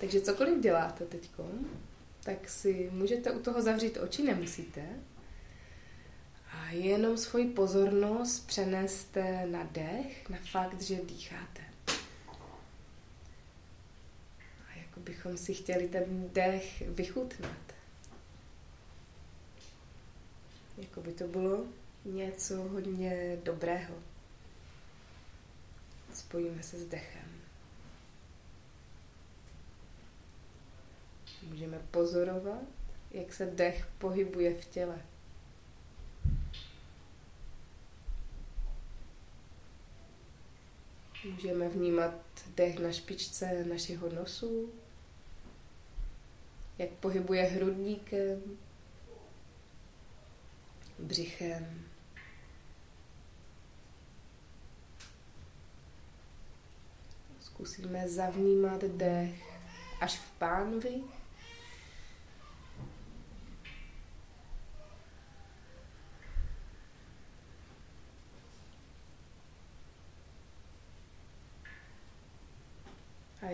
Takže cokoliv děláte teď, tak si můžete u toho zavřít oči, nemusíte. A jenom svoji pozornost přeneste na dech, na fakt, že dýcháte. A jako bychom si chtěli ten dech vychutnat. Jako by to bylo něco hodně dobrého. Spojíme se s dechem. Můžeme pozorovat, jak se dech pohybuje v těle. Můžeme vnímat dech na špičce našeho nosu, jak pohybuje hrudníkem, břichem. Zkusíme zavnímat dech až v pánvi.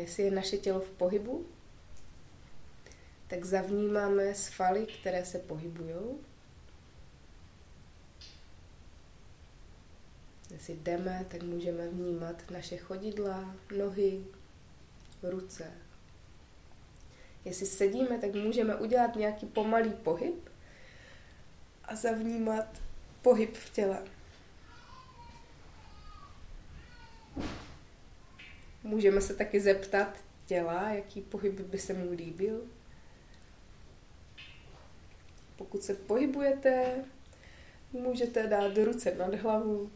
Jestli je naše tělo v pohybu, tak zavnímáme svaly, které se pohybují. Jestli jdeme, tak můžeme vnímat naše chodidla, nohy, ruce. Jestli sedíme, tak můžeme udělat nějaký pomalý pohyb a zavnímat pohyb v těle. Můžeme se taky zeptat těla, jaký pohyb by se mu líbil. Pokud se pohybujete, můžete dát ruce nad hlavu,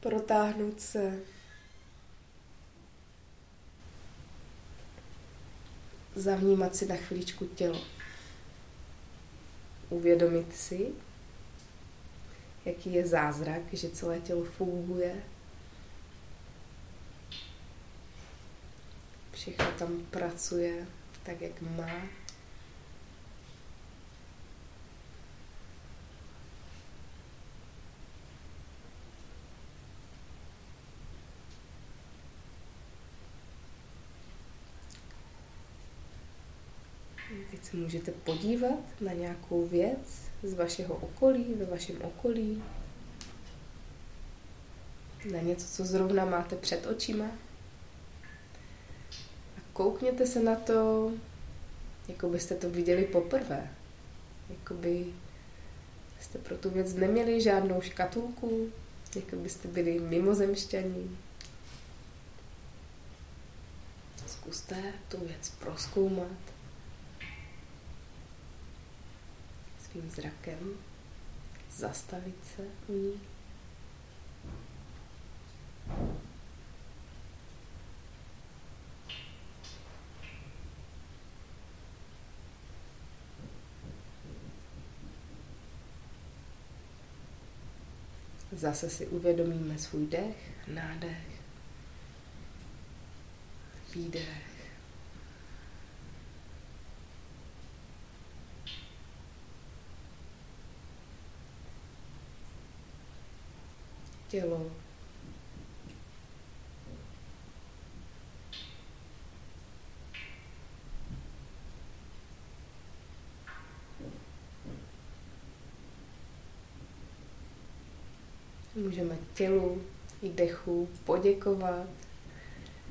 protáhnout se. Zavnímat si na chvíličku tělo. Uvědomit si, jaký je zázrak, že celé tělo funguje. Všechno tam pracuje tak, jak má. Teď se můžete podívat na nějakou věc z vašeho okolí, ve vašem okolí, na něco, co zrovna máte před očima. Koukněte se na to, jako byste to viděli poprvé. Jako jste pro tu věc neměli žádnou škatulku, jako byste byli mimozemšťaní. Zkuste tu věc proskoumat. svým zrakem, zastavit se u ní. Zase si uvědomíme svůj dech, nádech, výdech. tělo. Můžeme tělu i dechu poděkovat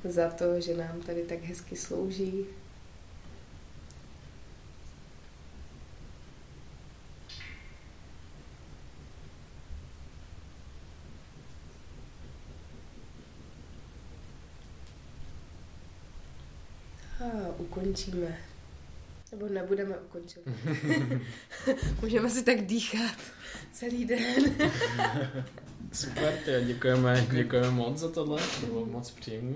za to, že nám tady tak hezky slouží. ukončíme. Nebo nebudeme ukončovat. Můžeme si tak dýchat celý den. Super, tě, děkujeme, děkujeme moc za tohle, to bylo moc příjemné.